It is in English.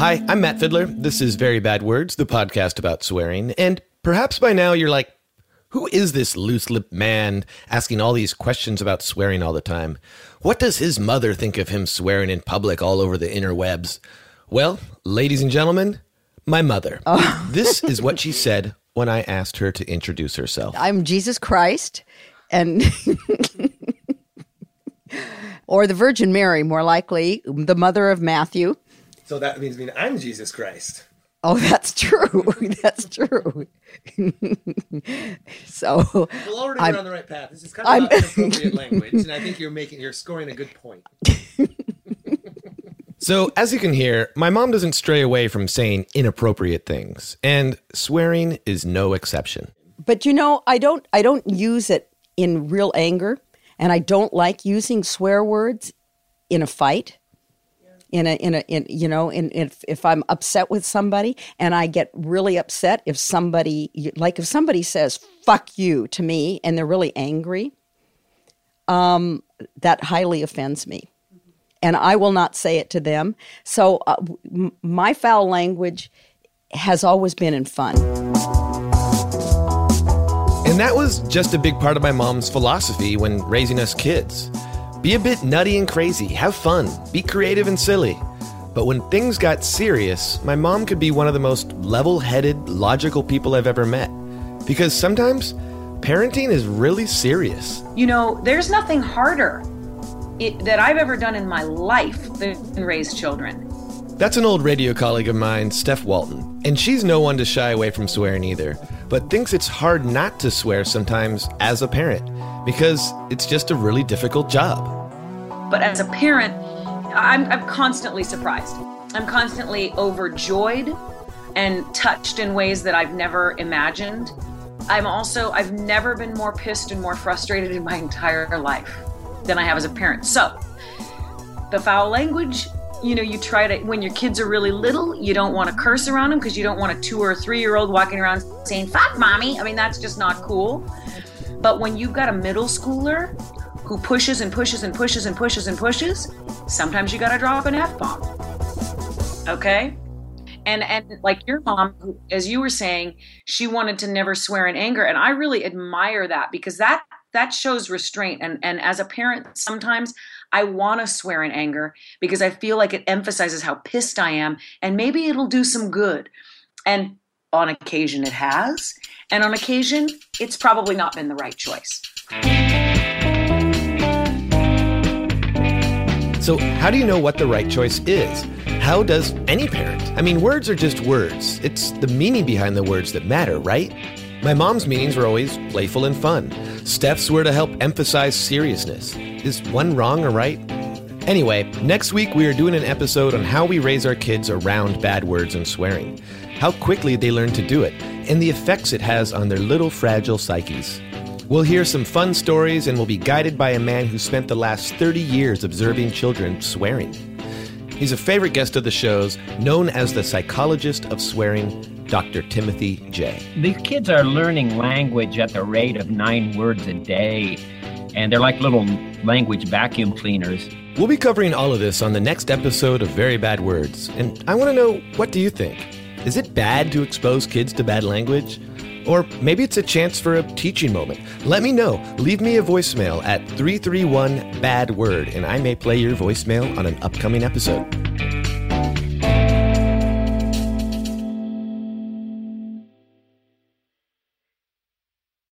Hi, I'm Matt Fiddler. This is Very Bad Words, the podcast about swearing. And perhaps by now you're like, who is this loose lipped man asking all these questions about swearing all the time? What does his mother think of him swearing in public all over the interwebs? Well, ladies and gentlemen, my mother. Oh. this is what she said when I asked her to introduce herself. I'm Jesus Christ, and or the Virgin Mary, more likely, the mother of Matthew. So that means mean I'm Jesus Christ. Oh, that's true. that's true. so Well, already I'm- we're on the right path. This is kind of I'm- not inappropriate language, and I think you're making you're scoring a good point. So, as you can hear, my mom doesn't stray away from saying inappropriate things, and swearing is no exception. but you know i don't i don't use it in real anger and i don't like using swear words in a fight in a in a in you know in if if i'm upset with somebody and i get really upset if somebody like if somebody says fuck you to me and they're really angry um that highly offends me. And i will not say it to them. So uh, m- my foul language has always been in fun. And that was just a big part of my mom's philosophy when raising us kids. Be a bit nutty and crazy, have fun, be creative and silly. But when things got serious, my mom could be one of the most level headed, logical people I've ever met. Because sometimes parenting is really serious. You know, there's nothing harder it, that I've ever done in my life than raise children. That's an old radio colleague of mine, Steph Walton, and she's no one to shy away from swearing either, but thinks it's hard not to swear sometimes as a parent because it's just a really difficult job. But as a parent, I'm, I'm constantly surprised. I'm constantly overjoyed and touched in ways that I've never imagined. I'm also, I've never been more pissed and more frustrated in my entire life than I have as a parent. So, the foul language, you know, you try to, when your kids are really little, you don't want to curse around them because you don't want a two or three year old walking around saying, fuck mommy. I mean, that's just not cool. But when you've got a middle schooler who pushes and pushes and pushes and pushes and pushes, sometimes you got to drop an F bomb. Okay? And and like your mom, as you were saying, she wanted to never swear in anger, and I really admire that because that that shows restraint. And and as a parent, sometimes I want to swear in anger because I feel like it emphasizes how pissed I am, and maybe it'll do some good. And on occasion, it has, and on occasion, it's probably not been the right choice. So, how do you know what the right choice is? How does any parent? I mean, words are just words. It's the meaning behind the words that matter, right? My mom's meanings were always playful and fun. Steph's were to help emphasize seriousness. Is one wrong or right? Anyway, next week we are doing an episode on how we raise our kids around bad words and swearing, how quickly they learn to do it, and the effects it has on their little fragile psyches. We'll hear some fun stories and we'll be guided by a man who spent the last 30 years observing children swearing. He's a favorite guest of the shows, known as the psychologist of swearing, Dr. Timothy Jay. These kids are learning language at the rate of nine words a day, and they're like little language vacuum cleaners. We'll be covering all of this on the next episode of Very Bad Words, and I want to know what do you think? Is it bad to expose kids to bad language? Or maybe it's a chance for a teaching moment. Let me know. Leave me a voicemail at 331 Bad Word, and I may play your voicemail on an upcoming episode.